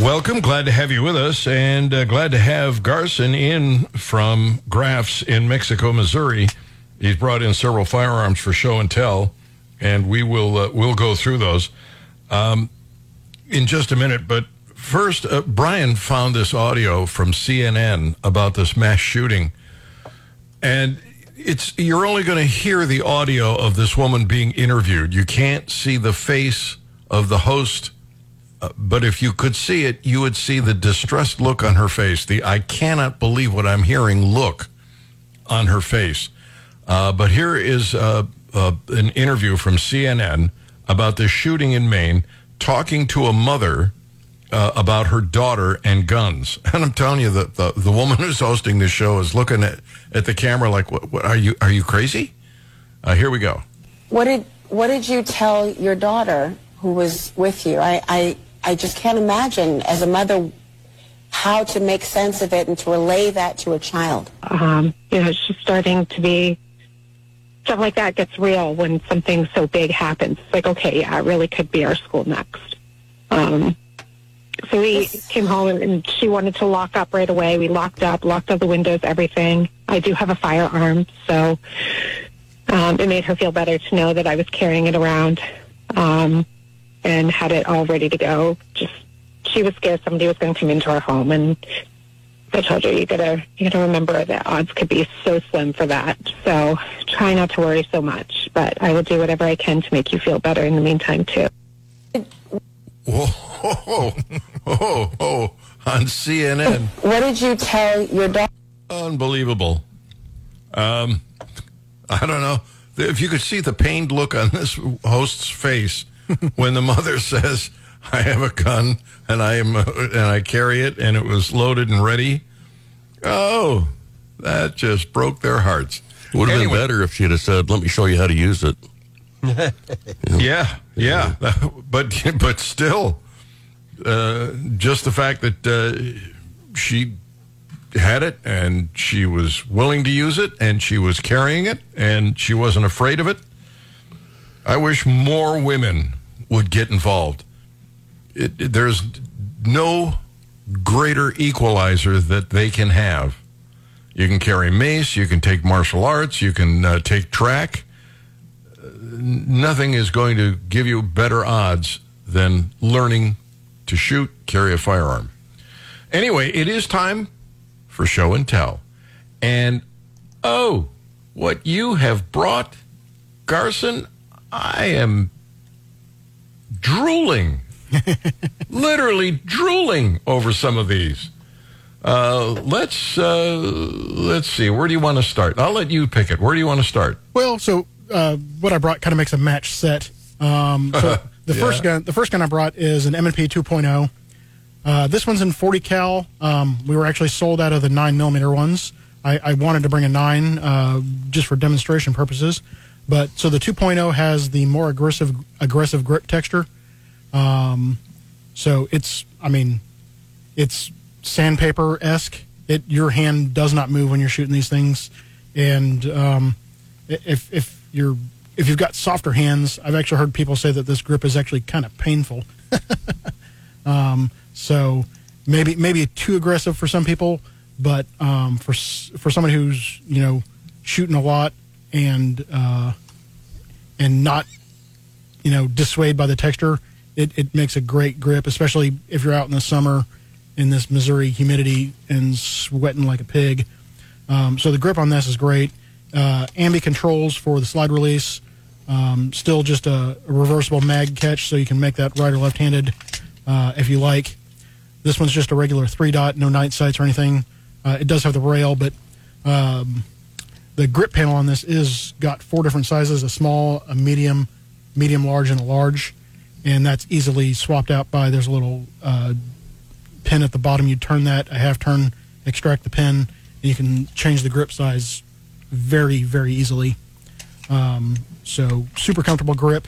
Welcome. Glad to have you with us, and uh, glad to have Garson in from Graffs in Mexico, Missouri. He's brought in several firearms for show and tell, and we will uh, we'll go through those um, in just a minute. But first, uh, Brian found this audio from CNN about this mass shooting, and it's you're only going to hear the audio of this woman being interviewed. You can't see the face of the host uh, but if you could see it, you would see the distressed look on her face, the I cannot believe what I'm hearing look on her face. Uh, but here is uh, uh an interview from CNN about the shooting in Maine, talking to a mother uh, about her daughter and guns. And I'm telling you that the, the woman who's hosting this show is looking at, at the camera like, what, what are you are you crazy? here we go. What did what did you tell your daughter who was with you? I, I I just can't imagine as a mother how to make sense of it and to relay that to a child. Um, you know, it's just starting to be stuff like that gets real when something so big happens. It's like, okay, yeah, it really could be our school next. Um, so we came home and she wanted to lock up right away. We locked up, locked up the windows, everything. I do have a firearm, so um, it made her feel better to know that I was carrying it around. Um, and had it all ready to go. Just she was scared somebody was going to come into our home, and I told her you gotta you gotta remember that odds could be so slim for that. So try not to worry so much, but I will do whatever I can to make you feel better in the meantime too. Whoa, whoa, whoa, whoa, on CNN. What did you tell your daughter? Unbelievable. Um, I don't know if you could see the pained look on this host's face when the mother says, "I have a gun and I am uh, and I carry it and it was loaded and ready." Oh, that just broke their hearts. Would have anyway. been better if she'd have said, "Let me show you how to use it." yeah, yeah, but but still, uh, just the fact that uh, she had it and she was willing to use it and she was carrying it and she wasn't afraid of it. I wish more women would get involved. It, it, there's no greater equalizer that they can have. You can carry mace, you can take martial arts, you can uh, take track. Nothing is going to give you better odds than learning to shoot, carry a firearm. Anyway, it is time for show and tell. And oh, what you have brought, Garson, I am drooling, literally drooling over some of these. Uh, let's uh, let's see. Where do you want to start? I'll let you pick it. Where do you want to start? Well, so uh, what I brought kind of makes a match set. Um, so the yeah. first gun, the first gun I brought is an M&P 2.0. Uh, this one's in 40 cal. Um, we were actually sold out of the nine millimeter ones. I, I wanted to bring a nine uh, just for demonstration purposes. But so the 2.0 has the more aggressive aggressive grip texture. Um, so it's I mean, it's sandpaper esque. It your hand does not move when you're shooting these things, and um, if if you're if you've got softer hands, I've actually heard people say that this grip is actually kind of painful. um, so maybe maybe too aggressive for some people, but um, for for someone who's you know shooting a lot and uh, and not you know dissuade by the texture. It, it makes a great grip, especially if you're out in the summer in this Missouri humidity and sweating like a pig. Um, so the grip on this is great. Uh, ambi controls for the slide release. Um, still just a, a, reversible mag catch, so you can make that right or left handed uh, if you like. This one's just a regular three dot, no night sights or anything. Uh, it does have the rail, but um, the grip panel on this is got four different sizes: a small, a medium, medium large, and a large, and that's easily swapped out by there's a little uh, pin at the bottom. You turn that a half turn, extract the pin, and you can change the grip size very, very easily. Um, so super comfortable grip,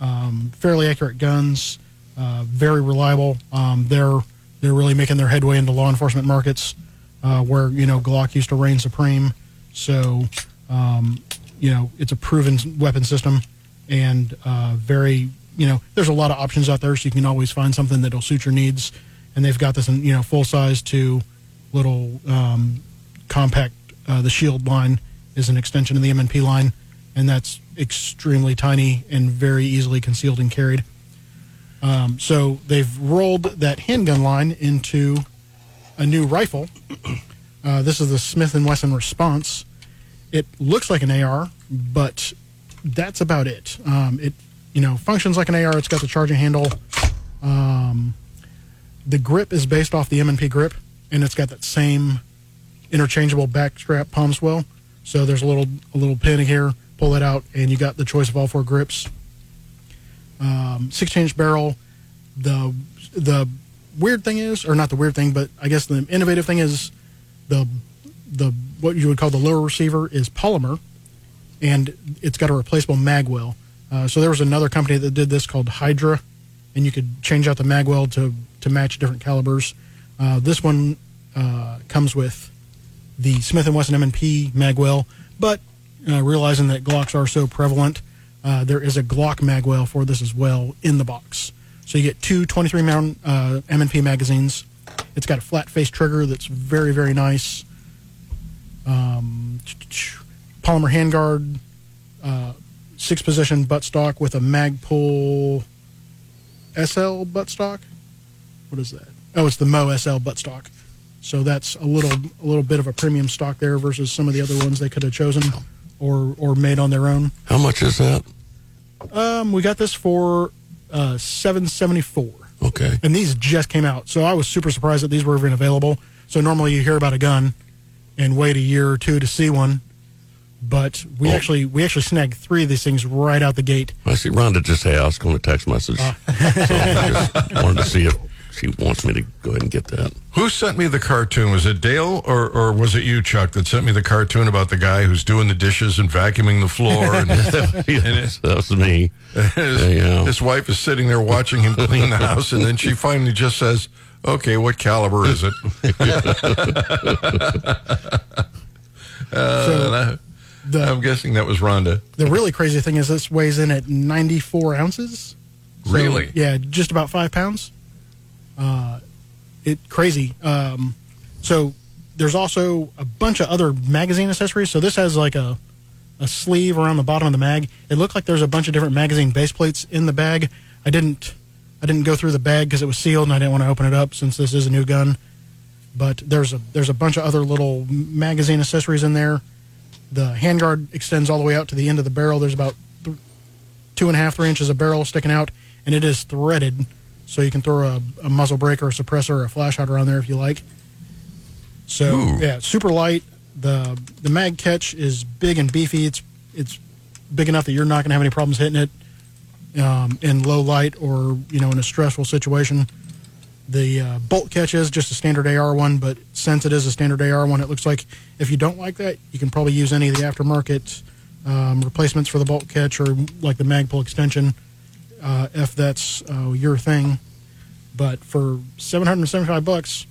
um, fairly accurate guns, uh, very reliable. Um, they're they're really making their headway into law enforcement markets, uh, where you know Glock used to reign supreme. So, um, you know, it's a proven weapon system and uh, very, you know, there's a lot of options out there, so you can always find something that'll suit your needs. and they've got this in you know full size to little um, compact. Uh, the Shield line is an extension of the M&P line, and that's extremely tiny and very easily concealed and carried. Um, so they've rolled that handgun line into a new rifle. Uh, this is the Smith and Wesson Response. It looks like an AR, but that's about it. Um, it you know functions like an AR. It's got the charging handle. Um, the grip is based off the M&P grip, and it's got that same interchangeable back backstrap palm swell. So there's a little a little pin here. Pull it out, and you got the choice of all four grips. Um, 16 inch barrel. The the weird thing is, or not the weird thing, but I guess the innovative thing is the the what you would call the lower receiver is polymer, and it's got a replaceable mag well. Uh, so there was another company that did this called Hydra, and you could change out the mag well to to match different calibers. Uh, this one uh, comes with the Smith and Wesson M&P magwell, but uh, realizing that Glocks are so prevalent, uh, there is a Glock magwell for this as well in the box. So you get two 23 round uh, M&P magazines. It's got a flat face trigger that's very very nice. Um, polymer handguard, uh, six position buttstock with a Magpul SL buttstock. What is that? Oh, it's the MOE SL buttstock. So that's a little a little bit of a premium stock there versus some of the other ones they could have chosen or or made on their own. How much is that? Um, we got this for uh, seven seventy four, Okay. and these just came out. So I was super surprised that these were even available. So normally you hear about a gun and wait a year or two to see one, but we Oh. actually we actually snagged three of these things right out the gate. I see Rhonda just asked on a text message. Ah. so I just wanted to see if she wants me to go ahead and get that. Who sent me the cartoon? Was it Dale or, or was it you, Chuck, that sent me the cartoon about the guy who's doing the dishes and vacuuming the floor? And, Yes, that was me. his, Yeah. his wife is sitting there watching him clean the house, and then she finally just says, Okay, what caliber is it? Uh, so I, the I'm guessing that was Rhonda. the really crazy thing is this weighs in at ninety four ounces. So, Really? Yeah, just about five pounds. Uh, it crazy. Um, so there's also a bunch of other magazine accessories. So this has like a a sleeve around the bottom of the mag. It looked like there's a bunch of different magazine base plates in the bag. I didn't I didn't go through the bag because it was sealed and I didn't want to open it up since this is a new gun. But there's a there's a bunch of other little magazine accessories in there. The handguard extends all the way out to the end of the barrel. There's about th- two and a half, three inches of barrel sticking out, and it is threaded, so you can throw a, a muzzle brake or a suppressor or a flash hider on there if you like. So Ooh. yeah, super light. the The mag catch is big and beefy. It's it's big enough that you're not going to have any problems hitting it um, in low light or you know in a stressful situation. The uh, bolt catch is just a standard AR one, but since it is a standard AR one, it looks like if you don't like that, you can probably use any of the aftermarket um, replacements for the bolt catch or like the Magpul extension uh, if that's uh, your thing. But for 775 bucks,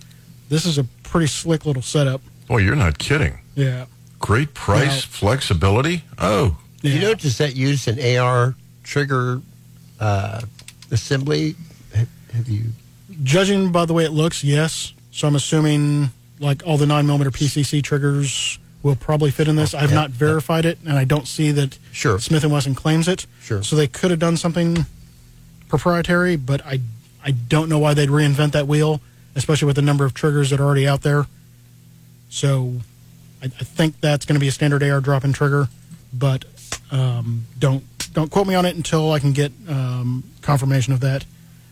this is a pretty slick little setup. Boy, you're not kidding. Yeah. Great price, Wow. flexibility. Oh, yeah. You notice that used an AR trigger uh, assembly? Have, have you? Judging by the way it looks, yes. So I'm assuming like all the 9 millimeter PCC triggers will probably fit in this. I've Yeah. not verified it, and I don't see that Sure. Smith and Wesson claims it. Sure. So they could have done something proprietary, but I I don't know why they'd reinvent that wheel, especially with the number of triggers that are already out there. So I, I think that's going to be a standard AR drop-in trigger, but um, don't don't quote me on it until I can get um, confirmation of that.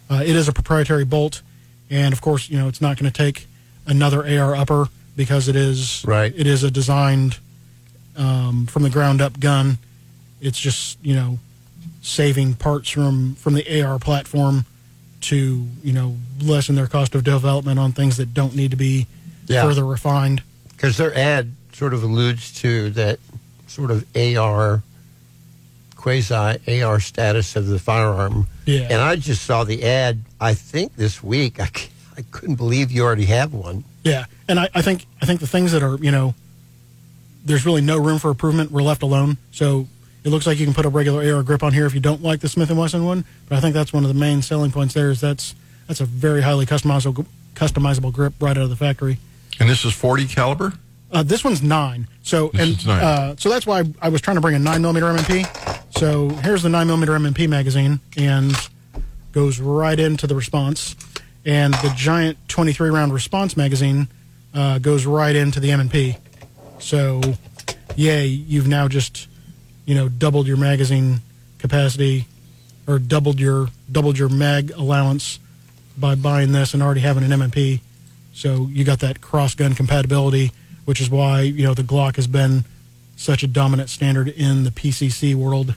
Uh, it is a proprietary bolt, and of course, you know it's not going to take another AR upper because it is Right. It is a designed um, from the ground up gun. It's just you know saving parts from from the AR platform to you know lessen their cost of development on things that don't need to be Yeah. further refined. Because their ad sort of alludes to that sort of AR, quasi AR status of the firearm. Yeah. And I just saw the ad, I think this week. I, I couldn't believe you already have one. Yeah, and I, I think I think the things that are you know, there's really no room for improvement. We're left alone. So it looks like you can put a regular AR grip on here if you don't like the Smith and Wesson one. But I think that's one of the main selling points there is that's that's a very highly customizable customizable grip right out of the factory. And this is 40 caliber? Uh, this one's nine. So This and nine. Uh, so that's why I was trying to bring a nine millimeter M&P. So here's the nine millimeter M&P magazine, and goes right into the response. And the giant 23 round response magazine uh, goes right into the M&P. So, yay! You've now just you know doubled your magazine capacity, or doubled your doubled your mag allowance by buying this and already having an M&P. So you got that cross gun compatibility, which is why you know the Glock has been such a dominant standard in the PCC world.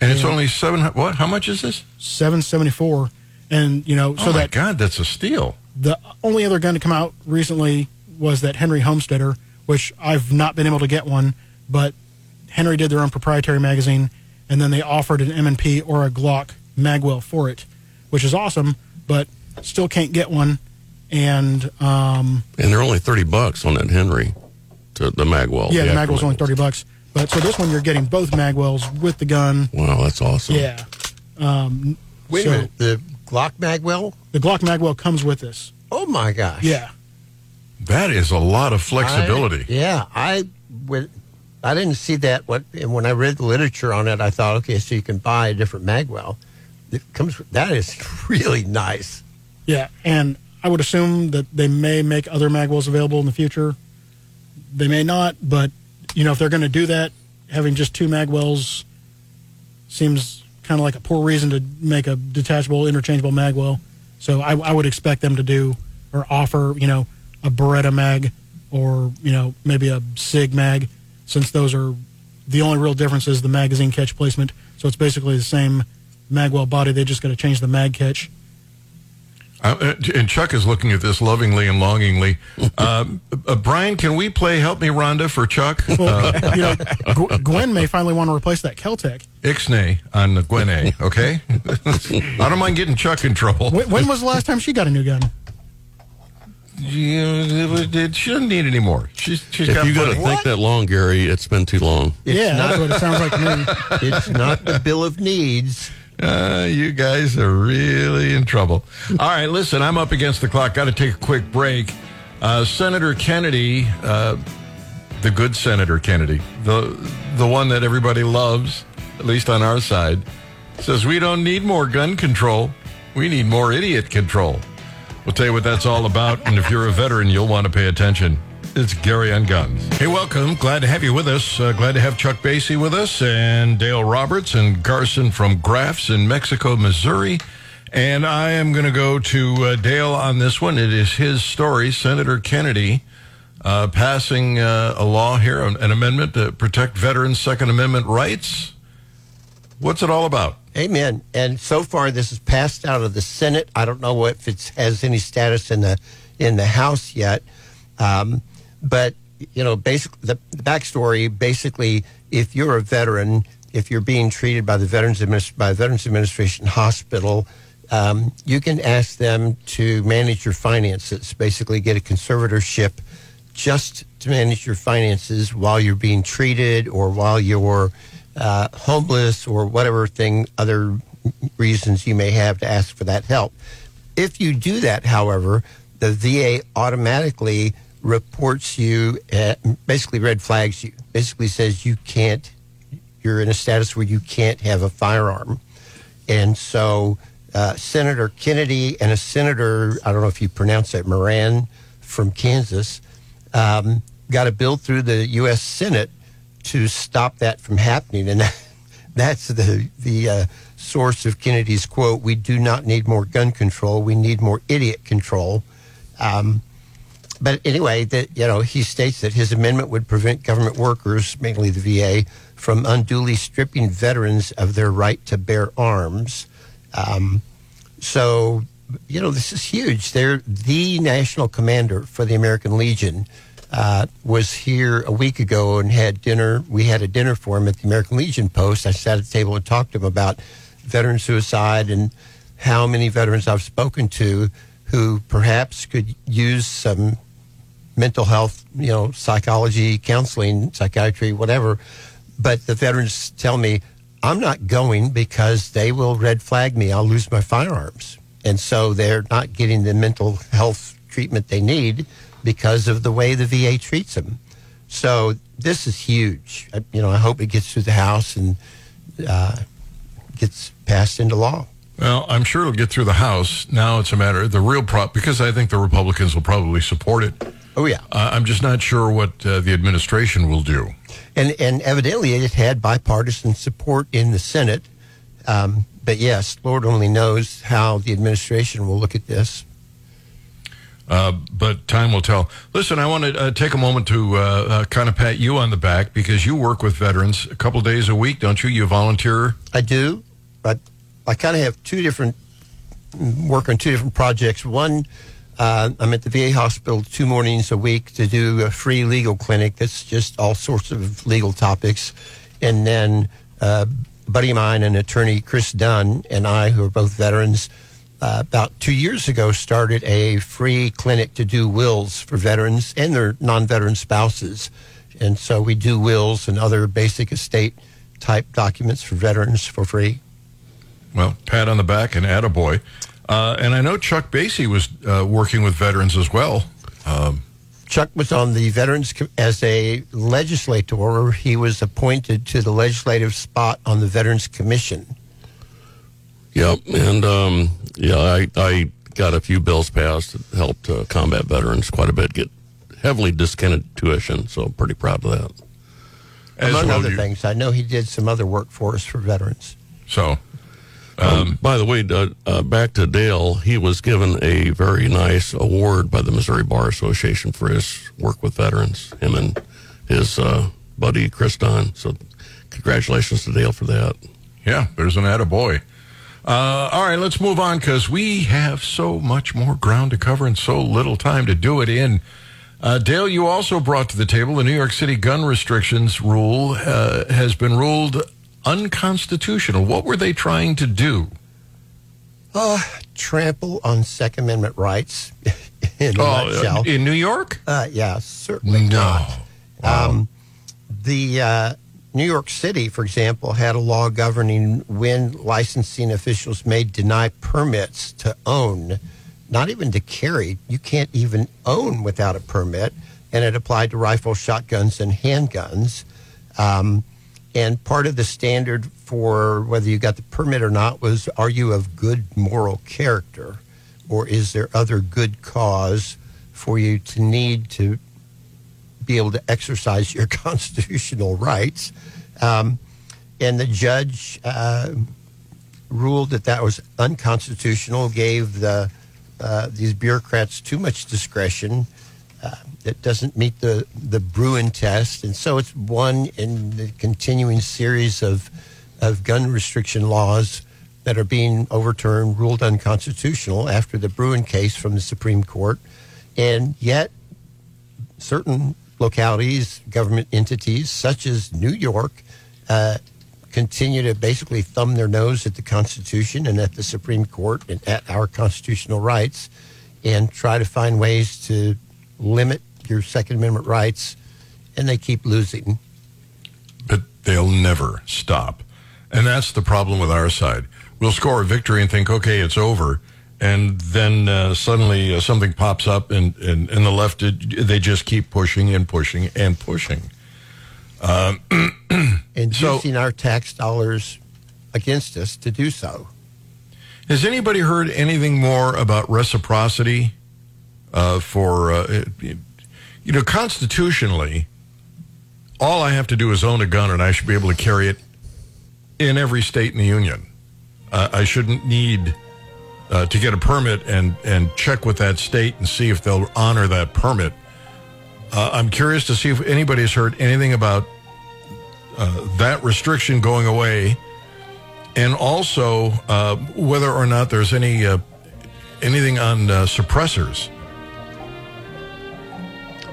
And it's only seven. What? How much is this? 774, and you know so oh my that God, that's a steal. the only other gun to come out recently was that Henry Homesteader, which I've not been able to get one, but Henry did their own proprietary magazine, and then they offered an M&P or a Glock magwell for it, which is awesome, but still can't get one. And um, And they're only 30 bucks on that Henry, to the Magwell. yeah, the after magwell's only 30 bucks. But so this one you're getting both magwells with the gun. Wow, that's awesome. Yeah. Um, Wait so a minute. The Glock Magwell? The Glock magwell comes with this. Oh my gosh. Yeah. That is a lot of flexibility. I- yeah, I when I didn't see that. What and when I read the literature on it, I thought, okay, so you can buy a different magwell. It comes. That is really nice. Yeah, and I would assume that they may make other magwells available in the future. They may not, but you know, if they're going to do that, having just two magwells seems kind of like a poor reason to make a detachable, interchangeable magwell. So I, I would expect them to do or offer, you know, a Beretta mag or you know maybe a Sig mag, since those are the only real difference is the magazine catch placement. So it's basically the same magwell body. They just got to change the mag catch. Uh, and Chuck is looking at this lovingly and longingly. Um, uh, Brian, can we play "Help Me, Rhonda" for Chuck? Well, Uh, you know, Gw- Gwen may finally want to replace that Keltec. Ixnay on the Gwen Okay, I don't mind getting Chuck in trouble. When, when was the last time she got a new gun? You, it, it shouldn't need any more. She's she's If got you got to plenty. think that long, Gary, it's been too long. It's yeah, that's not. what it sounds like to me. it's not the bill of needs. Uh, you guys are really in trouble. All right, listen, I'm up against the clock. Got to take a quick break. Uh, Senator Kennedy, uh, the good Senator Kennedy, the the one that everybody loves, at least on our side, says we don't need more gun control. We need more idiot control. We'll tell you what that's all about, and if you're a veteran, you'll want to pay attention. It's Gary on Guns. Hey, welcome. Glad to have you with us. Uh, glad to have Chuck Basye with us and Dale Roberts and Garson from Graffs in Mexico, Missouri. And I am going to go to uh, Dale on this one. It is his story. Senator Kennedy uh, passing uh, a law here, an amendment to protect veterans' Second Amendment rights. What's it all about? Amen. And so far, this is passed out of the Senate. I don't know if it has any status in the in the House yet. Um, but you know, basically, the, the backstory basically, if you're a veteran, if you're being treated by the Veterans Adminis- by Veterans Administration Hospital, um, you can ask them to manage your finances. Basically, get a conservatorship just to manage your finances while you're being treated or while you're uh, homeless or whatever thing other reasons you may have to ask for that help. If you do that, however, the VA automatically reports you, at, basically red flags you, basically says you can't, you're in a status where you can't have a firearm. And so uh, Senator Kennedy and a senator, I don't know if you pronounce that, Moran from Kansas, um, got a bill through the U.S. Senate to stop that from happening. And that's the, the uh, source of Kennedy's quote We do not need more gun control, we need more idiot control. Um, but anyway, that you know, he states that his amendment would prevent government workers, mainly the VA, from unduly stripping veterans of their right to bear arms. Um, so, you know, this is huge. They're the national commander for the American Legion. Uh, was here a week ago and had dinner. We had a dinner for him at the American Legion Post. I sat at the table and talked to him about veteran suicide and how many veterans I've spoken to who perhaps could use some mental health, you know, psychology, counseling, psychiatry, whatever. But the veterans tell me, I'm not going because they will red flag me. I'll lose my firearms. and so they're not getting the mental health treatment they need because of the way the VA treats them. So this is huge. I, you know, I hope it gets through the House and uh, gets passed into law. Well, I'm sure it'll get through the House. Now it's a matter of the real prop because I think the Republicans will probably support it. Oh yeah, Uh, I'm just not sure what uh, the administration will do. and and evidently it had bipartisan support in the Senate. Um, but yes, Lord only knows how the administration will look at this. Uh, but time will tell. Listen, I want to uh, take a moment to uh, uh, kind of pat you on the back because you work with veterans a couple days a week, don't you? You volunteer. I do, but I kind of have two different work on two different projects. One, uh, I'm at the VA hospital two mornings a week to do a free legal clinic that's just all sorts of legal topics, and then buddy of mine, an attorney, Chris Dunn, and I, who are both veterans. Uh, about two years ago, started a free clinic to do wills for veterans and their non-veteran spouses, and so we do wills and other basic estate type documents for veterans for free. Well, pat on the back and attaboy. Uh, and I know Chuck Basye was uh, working with veterans as well. Um, Chuck was on the Veterans Co- as a legislator. He was appointed to the legislative spot on the Veterans Commission. Yep, and um, yeah, I, I got a few bills passed that helped uh, combat veterans quite a bit get heavily discounted tuition, so I'm pretty proud of that. as Among well other you. things, I know he did some other work for us for veterans. So, Um, by the way, uh, uh, back to Dale, he was given a very nice award by the Missouri Bar Association for his work with veterans, him and his uh, buddy Chris Don. So, congratulations to Dale for that. yeah, there's an attaboy. Uh, all right, let's move on because we have so much more ground to cover and so little time to do it in. Uh, Dale, you also brought to the table the New York City gun restrictions rule uh, has been ruled unconstitutional. What were they trying to do? Uh, trample on Second Amendment rights in. Oh, in New York? Uh, yeah, certainly not. Um, the uh, New York City, for example, had a law governing when licensing officials may deny permits to own, not even to carry. You can't even own without a permit, and it applied to rifles, shotguns, and handguns. Um, and part of the standard for whether you got the permit or not was are you of good moral character, or is there other good cause for you to need to be able to exercise your constitutional rights. Um, and the judge uh, ruled that that was unconstitutional, gave the uh, these bureaucrats too much discretion. Uh, that doesn't meet the the Bruen test, and so it's one in the continuing series of of gun restriction laws that are being overturned, ruled unconstitutional after the Bruen case from the Supreme Court, and yet certain localities, government entities such as New York, uh, continue to basically thumb their nose at the Constitution and at the Supreme Court and at our constitutional rights and try to find ways to limit your Second Amendment rights, and they keep losing. but they'll never stop. And that's the problem with our side. We'll score a victory and think, okay, it's over. And then uh, suddenly uh, something pops up, and, and, and the left, they just keep pushing and pushing and pushing. And So- using our tax dollars against us to do so. Has anybody heard anything more about reciprocity uh, for, uh, you know, constitutionally, all I have to do is own a gun and I should be able to carry it in every state in the union. Uh, I shouldn't need uh, to get a permit and, and check with that state and see if they'll honor that permit. Uh, I'm curious to see if anybody has heard anything about uh, that restriction going away and also uh, whether or not there's any uh, anything on uh, suppressors.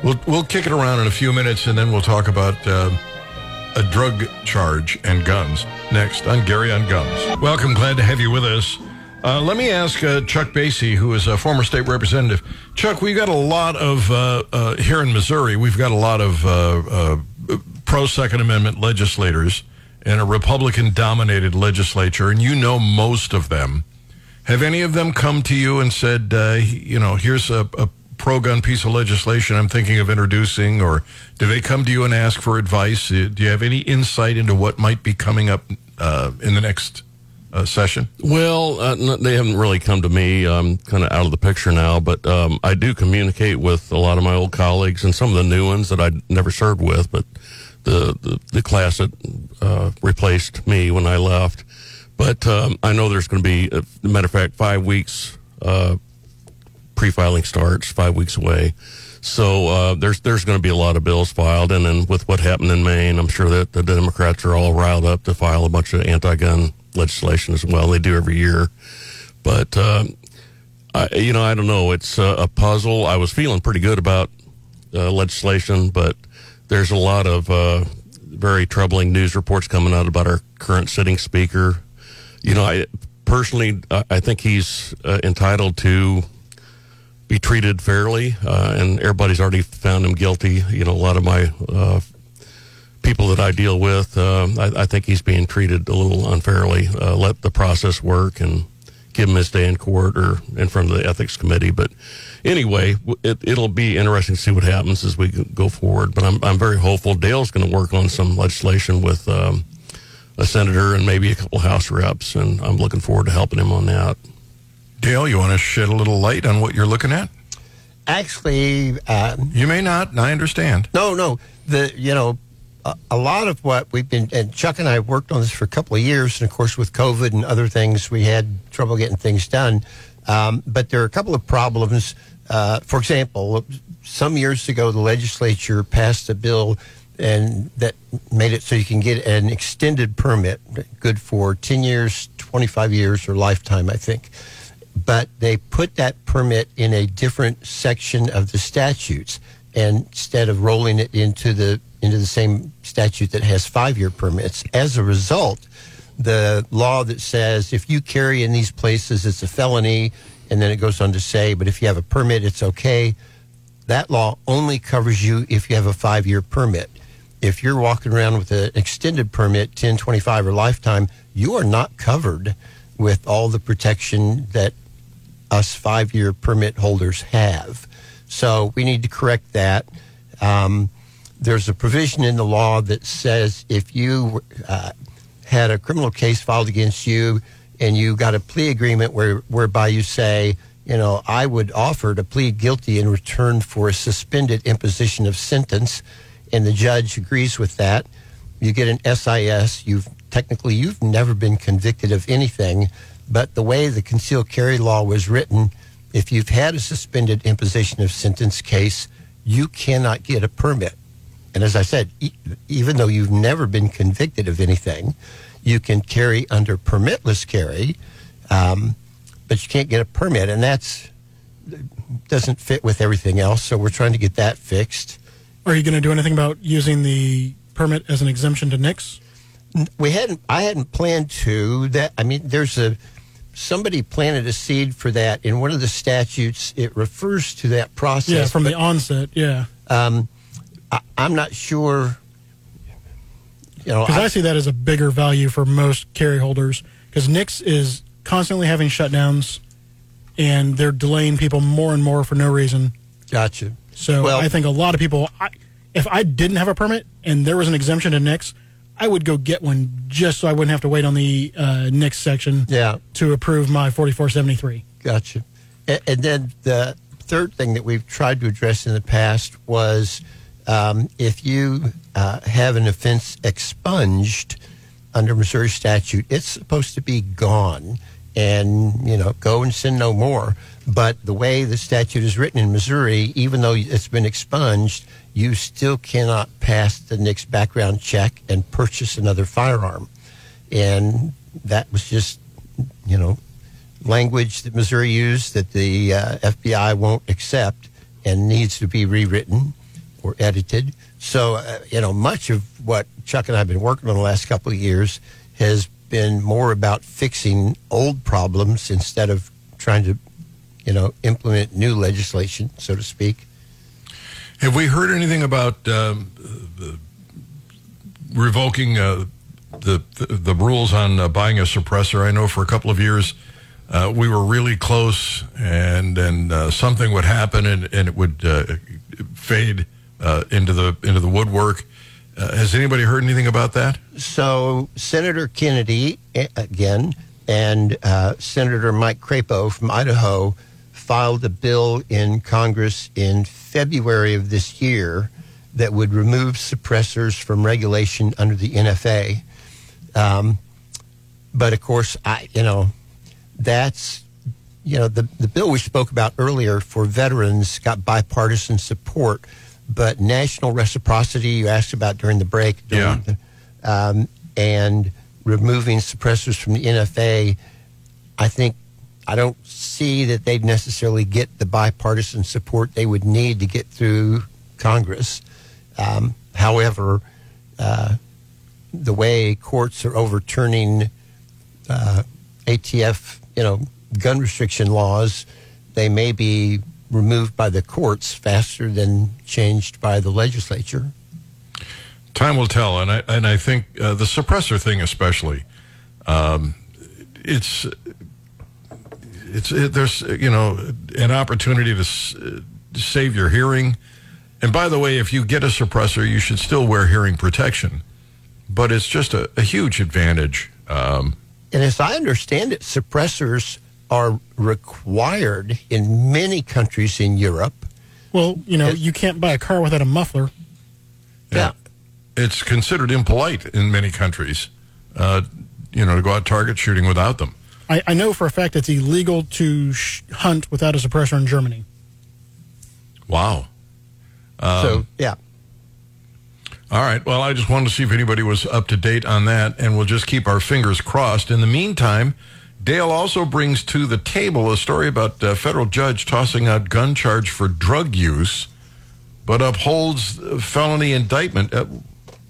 We'll we'll kick it around in a few minutes, and then we'll talk about a drug charge and guns next on Gary on Guns. Welcome, glad to have you with us. Uh, let me ask uh, Chuck Basye, who is a former state representative. Chuck, we've got a lot of uh, uh, here in Missouri. We've got a lot of uh, uh, pro Second Amendment legislators in a Republican-dominated legislature, and you know most of them. Have any of them come to you and said, you know, here's a, a pro gun piece of legislation I'm thinking of introducing, or do they come to you and ask for advice? Do you have any insight into what might be coming up in the next uh, session? Well, uh, they haven't really come to me. I'm kind of out of the picture now, but um, I do communicate with a lot of my old colleagues and some of the new ones that I never served with, but the the, the class that uh, replaced me when I left. But um, I know there's going to be, a matter of fact, five weeks uh, pre-filing starts, five weeks away. So uh, there's there's going to be a lot of bills filed, and then with what happened in Maine, I'm sure that the Democrats are all riled up to file a bunch of anti-gun legislation as well. They do every year, but um, I, you know I don't know. It's a puzzle. I was feeling pretty good about uh, legislation, but there's a lot of uh, very troubling news reports coming out about our current sitting speaker. You know, I personally I I think he's uh, entitled to be treated fairly, uh, and everybody's already found him guilty. You know, a lot of my uh, people that I deal with, um, I, I think he's being treated a little unfairly. Uh, let the process work and give him his day in court or in front of the ethics committee. But anyway, it, it'll be interesting to see what happens as we go forward. But I'm, I'm very hopeful. Dale's going to work on some legislation with um, a senator and maybe a couple House reps, and I'm looking forward to helping him on that. Dale, you want to shed a little light on what you're looking at? Actually, uh, You may not, and I understand. no, no. The you know, a, lot of what we've been and Chuck and I worked on this for a couple of years, and of course with COVID and other things, we had trouble getting things done. Um, but there are a couple of problems. Uh, for example, some years ago, the legislature passed a bill and that made it so you can get an extended permit, good for ten years, twenty-five years, or lifetime, I think but they put that permit in a different section of the statutes instead of rolling it into the into the same statute that has five year permits as a result the law that says if you carry in these places it's a felony and then it goes on to say but if you have a permit it's okay that law only covers you if you have a five year permit if you're walking around with an extended permit 10 25 or lifetime you are not covered with all the protection that us five year permit holders have. So we need to correct that. Um, there's a provision in the law that says if you uh, had a criminal case filed against you and you got a plea agreement where, whereby you say, you know, I would offer to plead guilty in return for a suspended imposition of sentence, and the judge agrees with that, you get an SIS. You've technically you've never been convicted of anything, but the way the concealed carry law was written, if you've had a suspended imposition of sentence case, you cannot get a permit. And as I said, e- even though you've never been convicted of anything, you can carry under permitless carry, um, but you can't get a permit, and that's doesn't fit with everything else. So we're trying to get that fixed. Are you going to do anything about using the permit as an exemption to NICS? we hadn't i hadn't planned to that i mean there's a somebody planted a seed for that in one of the statutes it refers to that process Yeah, from the onset. Yeah, um, I, i'm not sure you know because I, I, see that as a bigger value for most carry holders. Because NICS is constantly having shutdowns, and they're delaying people more and more for no reason. gotcha So Well- I think a lot of people, I, if I didn't have a permit and there was an exemption to NICS, I would go get one just so I wouldn't have to wait on the uh, NICS section yeah to approve my 4473. Gotcha. And, and then the third thing that we've tried to address in the past was um, if you uh, have an offense expunged under Missouri statute, it's supposed to be gone and, you know, go and sin no more. But the way the statute is written in Missouri, even though it's been expunged, you still cannot pass the NICS background check and purchase another firearm. And that was just, you know, language that Missouri used that the uh, FBI won't accept and needs to be rewritten or edited. So, uh, you know, much of what Chuck and I have been working on the last couple of years has been more about fixing old problems instead of trying to, you know, implement new legislation, so to speak. Have we heard anything about um, the revoking uh, the, the the rules on uh, buying a suppressor? I know for a couple of years uh, we were really close, and then uh, something would happen, and, and it would uh, fade uh, into the into the woodwork. Uh, has anybody heard anything about that? So Senator Kennedy again and uh, Senator Mike Crapo from Idaho filed a bill in Congress in February of this year that would remove suppressors from regulation under the NFA. Um, but of course, I you know that's you know the the bill we spoke about earlier for veterans got bipartisan support, but national reciprocity you asked about during the break, during Yeah. the, um, and removing suppressors from the NFA, I think I don't see that they'd necessarily get the bipartisan support they would need to get through Congress. Um, however, uh, the way courts are overturning uh, ATF, you know, gun restriction laws, they may be removed by the courts faster than changed by the legislature. Time will tell, and I and I think uh, the suppressor thing especially, um, it's it's it, there's you know an opportunity to s- uh, save your hearing, and by the way, if you get a suppressor, you should still wear hearing protection, but it's just a, a huge advantage. Um, And as I understand it, suppressors are required in many countries in Europe. Well, you know, you can't buy a car without a muffler. Yeah. it's considered impolite in many countries, uh, you know, to go out target shooting without them. I, I know for a fact it's illegal to sh- hunt without a suppressor in Germany. Wow. so, yeah. All right. Well, I just wanted to see if anybody was up to date on that, and we'll just keep our fingers crossed. In the meantime, Dale also brings to the table a story about a federal judge tossing out gun charge for drug use, but upholds uh, felony indictment. Uh,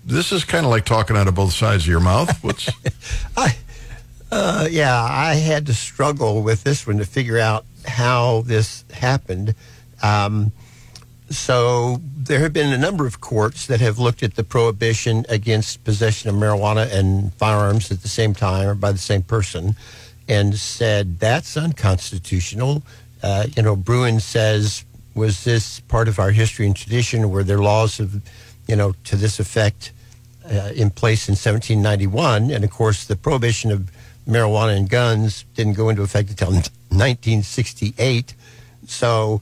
this is kind of like talking out of both sides of your mouth. What's I, uh, yeah, I had to struggle with this one to figure out how this happened. Um, so there have been a number of courts that have looked at the prohibition against possession of marijuana and firearms at the same time or by the same person and said that's unconstitutional. Uh, you know, Bruen says, was this part of our history and tradition? Were there laws of, you know, to this effect uh, in place in 1791? And of course, the prohibition of marijuana and guns didn't go into effect until 1968. So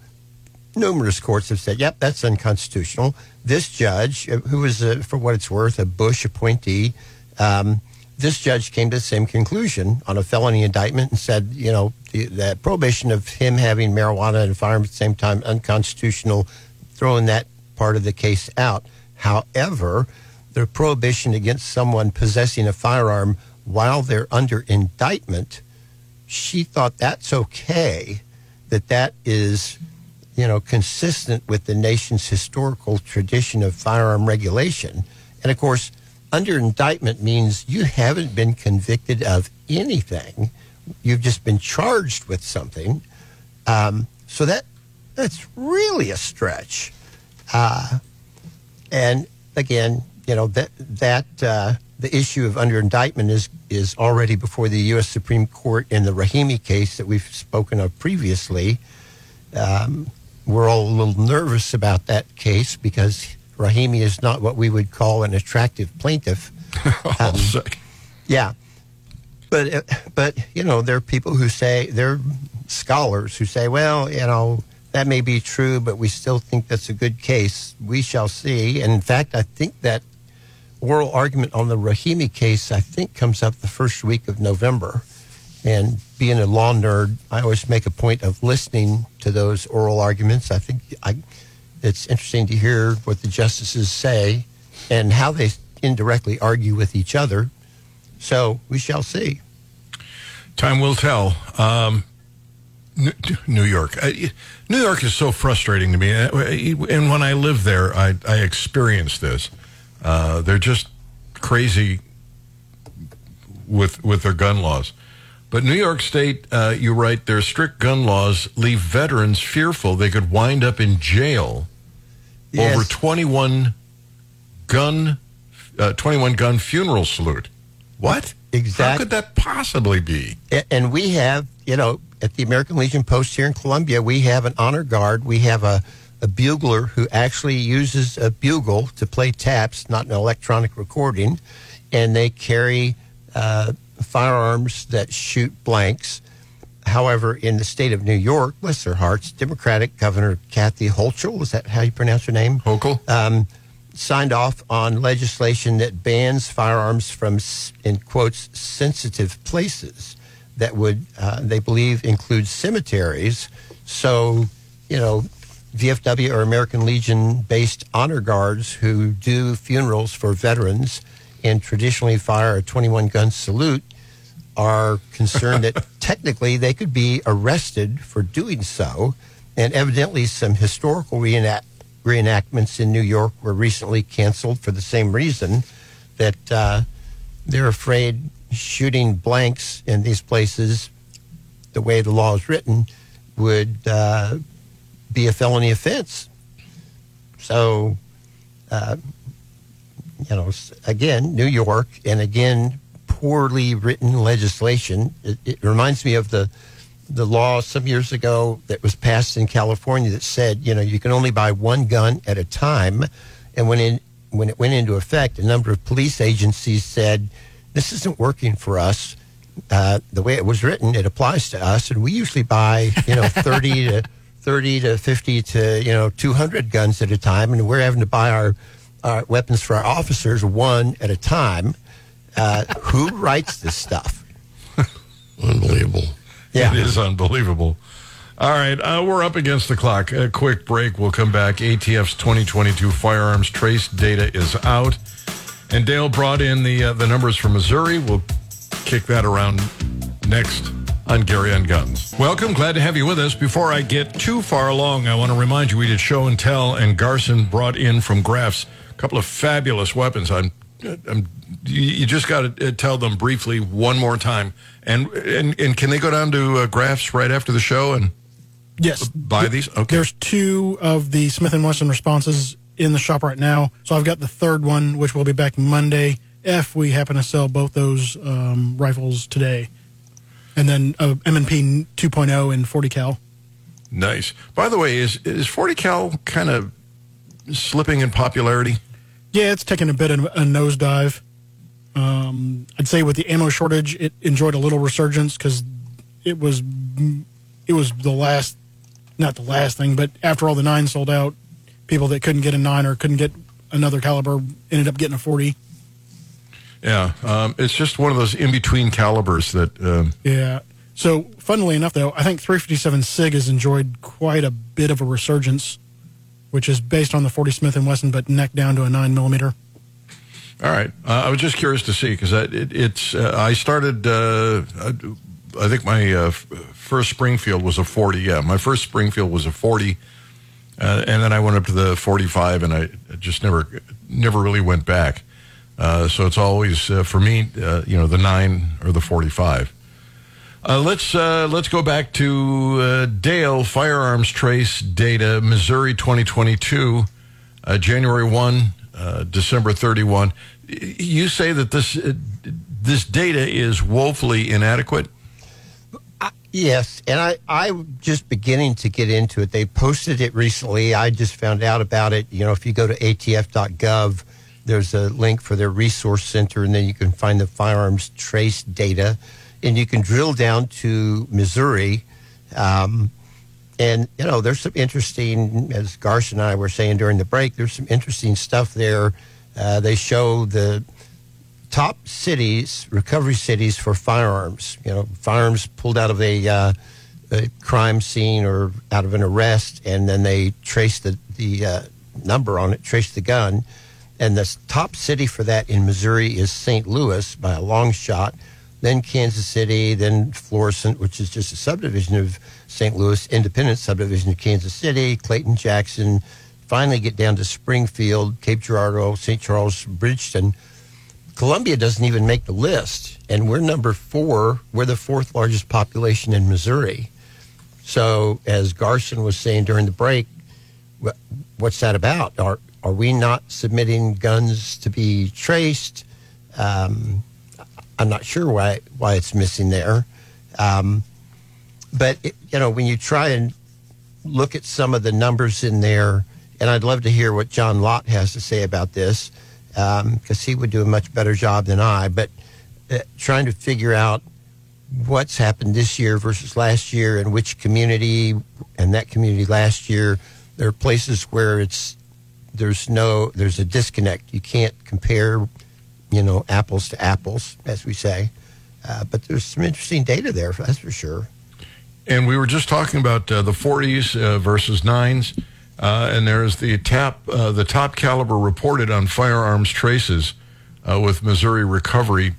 numerous courts have said, yep, that's unconstitutional. This judge, uh, who was, uh, for what it's worth, a Bush appointee, um, this judge came to the same conclusion on a felony indictment and said, you know, the, the prohibition of him having marijuana and firearms at the same time unconstitutional, throwing that part of the case out. However, the prohibition against someone possessing a firearm while they're under indictment, she thought that's okay, that that is, you know, consistent with the nation's historical tradition of firearm regulation. And of course, under indictment means you haven't been convicted of anything. You've just been charged with something. Um, so that that's really a stretch. Uh, and again, you know that that uh, the issue of under indictment is is already before the U.S. Supreme Court in the Rahimi case that we've spoken of previously. Um, we're all a little nervous about that case because Rahimi is not what we would call an attractive plaintiff. I'll. Yeah, but uh, but you know there are people who say they're scholars who say, well, you know that may be true, but we still think that's a good case. We shall see. And in fact, I think that oral argument on the Rahimi case, I think, comes up the first week of November. And being a law nerd, I always make a point of listening to those oral arguments. I think I, it's interesting to hear what the justices say and how they indirectly argue with each other. So we shall see. Time will tell. Um, New- York. New York is so frustrating to me. Uh, And when I lived there, I, I experienced this. Uh, they're just crazy with with their gun laws. But New York State, uh, you write, their strict gun laws leave veterans fearful they could wind up in jail Yes. over 21 gun, uh, 21 gun funeral salute. What? Exactly. How could that possibly be? And we have you know, at the American Legion Post here in Columbia, we have an honor guard. We have a, a bugler who actually uses a bugle to play taps, not an electronic recording, and they carry uh, firearms that shoot blanks. However, in the state of New York, bless their hearts, Democratic Governor Kathy Hochul, is that how you pronounce her name? Hochul? Um, signed off on legislation that bans firearms from, in quotes, sensitive places that would, uh, they believe, include cemeteries. So, you know, VFW or American Legion based honor guards who do funerals for veterans and traditionally fire a 21 gun salute are concerned that technically they could be arrested for doing so. And evidently, some historical reenact- reenactments in New York were recently canceled for the same reason that uh, they're afraid shooting blanks in these places, the way the law is written, would uh, be a felony offense. So, uh, you know, again, New York, and again, poorly written legislation. It, it reminds me of the the law some years ago that was passed in California that said, you know, you can only buy one gun at a time. And when in when it went into effect, a number of police agencies said, "This isn't working for us." Uh, the way it was written, it applies to us, and we usually buy, you know, thirty to thirty to fifty to you know two hundred guns at a time, and we're having to buy our, our weapons for our officers one at a time. Uh, who writes this stuff? Unbelievable. Yeah. It is unbelievable. All right, uh, we're up against the clock. A quick break. We'll come back. ATF's 2022 firearms trace data is out, and Dale brought in the uh, the numbers from Missouri. We'll kick that around next on Gary on Guns. Welcome, glad to have you with us. Before I get too far along, I want to remind you we did show and tell, and Garson brought in from Graphs a couple of fabulous weapons. I'm, I'm you, just got to tell them briefly one more time, and and and can they go down to uh, Graphs right after the show and Yes. buy these? Okay. There's two of the Smith and Wesson responses in the shop right now. So I've got the third one, which will be back Monday if we happen to sell both those um, rifles today. And then uh, M&P 2.0 and 40 cal. Nice. By the way, is is 40 cal kind of slipping in popularity? Yeah, it's taken a bit of a nosedive. Um, I'd say with the ammo shortage, it enjoyed a little resurgence because it was it was the last, not the last thing, but after all the nine sold out, people that couldn't get a nine or couldn't get another caliber ended up getting a forty. Yeah, um, it's just one of those in between calibers that. Um, Yeah. So, funnily enough, though, I think 357 Sig has enjoyed quite a bit of a resurgence, which is based on the 40 Smith and Wesson, but neck down to a nine millimeter. all right, uh, I was just curious to see because it, it's. Uh, I started. Uh, I, think my uh, f- first Springfield was a 40. Yeah, my first Springfield was a 40, uh, and then I went up to the 45, and I just never, never really went back. Uh, so it's always for me, you know, the nine or the 45. Uh, let's uh, let's go back to uh, Dale firearms trace data, Missouri 2022, uh, January 1, uh, December 31. You say that this uh, this data is woefully inadequate. Yes, and I I'm just beginning to get into it. They posted it recently. I just found out about it. You know, if you go to atf.gov, there's a link for their resource center, and then you can find the firearms trace data, and you can drill down to Missouri. Um, and you know, there's some interesting, as Garson and I were saying during the break, there's some interesting stuff there. Uh, they show the top cities, recovery cities for firearms. You know, firearms pulled out of a, uh, a crime scene or out of an arrest, and then they trace the the uh, number on it, trace the gun, and the top city for that in Missouri is St. Louis by a long shot. Then Kansas City, then Florissant, which is just a subdivision of St. Louis, independent subdivision of Kansas City, Clayton, Jackson. Finally, get down to Springfield, Cape Girardeau, St. Charles, Bridgeton. Columbia doesn't even make the list, and we're number four. We're the fourth largest population in Missouri. So, as Garson was saying during the break, what's that about? Are are we not submitting guns to be traced? Um, I'm not sure why why it's missing there. Um, but it, you know, when you try and look at some of the numbers in there, and I'd love to hear what John Lott has to say about this because um, he would do a much better job than I. But uh, trying to figure out what's happened this year versus last year and which community and that community last year, there are places where it's there's no there's a disconnect. You can't compare, you know, apples to apples, as we say. Uh, but there's some interesting data there, that's for sure. And we were just talking about uh, the 40s uh, versus nines, uh, and there's the tap uh, the top caliber reported on firearms traces uh, with Missouri Recovery,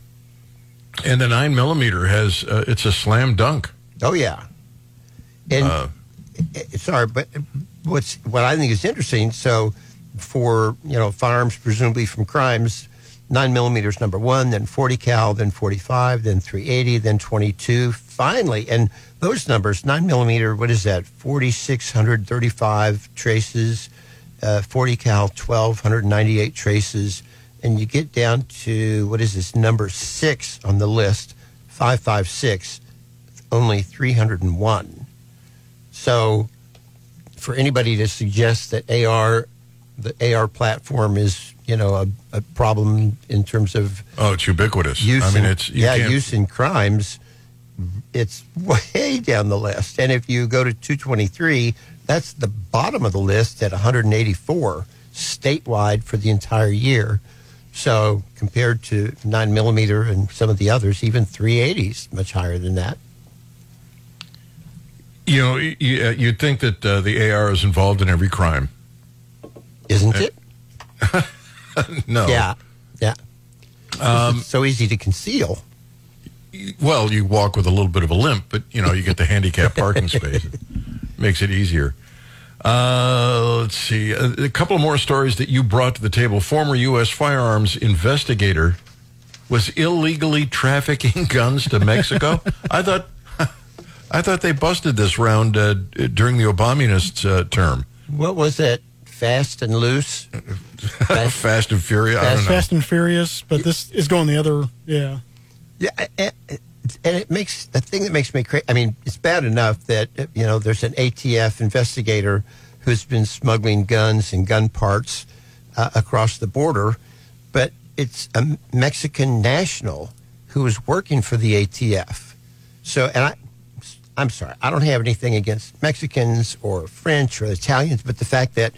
and the nine millimeter has it's a slam dunk. Oh yeah, and sorry, but what's what I think is interesting. So for you know firearms presumably from crimes, nine millimeters number one, then 40 cal, then 45, then 380, then 22. Finally, and those numbers, nine millimeter, what is that? 4,635 traces, uh, 40 cal, 1,298 traces, and you get down to what is this number six on the list, 556, only 301. So, for anybody to suggest that AR, the AR platform is you know a, a problem in terms of oh, it's ubiquitous. Use I mean, in, it's yeah, use in crimes. It's way down the list, and if you go to 223, that's the bottom of the list at 184 statewide for the entire year. So compared to nine millimeter and some of the others, even 380s much higher than that. You know, you, uh, you'd think that uh, the AR is involved in every crime, isn't it? no. Yeah. Yeah. Um, so easy to conceal. Well, you walk with a little bit of a limp, but you know you get the handicap parking space. It makes it easier. Uh, let's see. A, a, couple more stories that you brought to the table. Former U.S. firearms investigator was illegally trafficking guns to Mexico. I thought, I thought they busted this round uh, during the Obamanists uh, term. What was it? Fast and loose. Fast, fast and furious. Fast, fast, and furious, but this is going the other. Yeah. Yeah, and, and it makes the thing that makes me crazy. I mean, it's bad enough that you know there's an ATF investigator who's been smuggling guns and gun parts uh, across the border, but it's a Mexican national who is working for the ATF. So, and I, I'm sorry, I don't have anything against Mexicans or French or Italians, but the fact that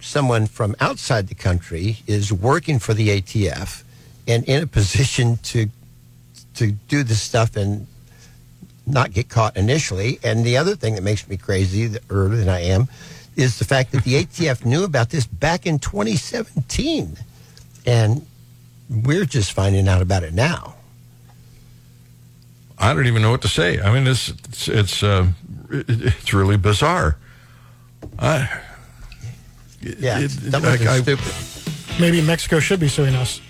someone from outside the country is working for the ATF and in a position to to do this stuff and not get caught initially. And the other thing that makes me crazy, earlier than I am, is the fact that the ATF knew about this back in 2017, and we're just finding out about it now. I don't even know what to say. I mean, it's it's it's, uh, it's really bizarre. I yeah, it, that was I, stupid. Maybe Mexico should be suing us.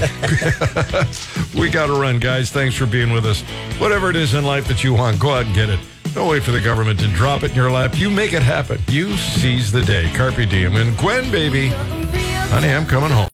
we got to run, guys. Thanks for being with us. Whatever it is in life that you want, go out and get it. Don't wait for the government to drop it in your lap. You make it happen. You seize the day. Carpe diem. And Gwen, baby, honey, I'm coming home.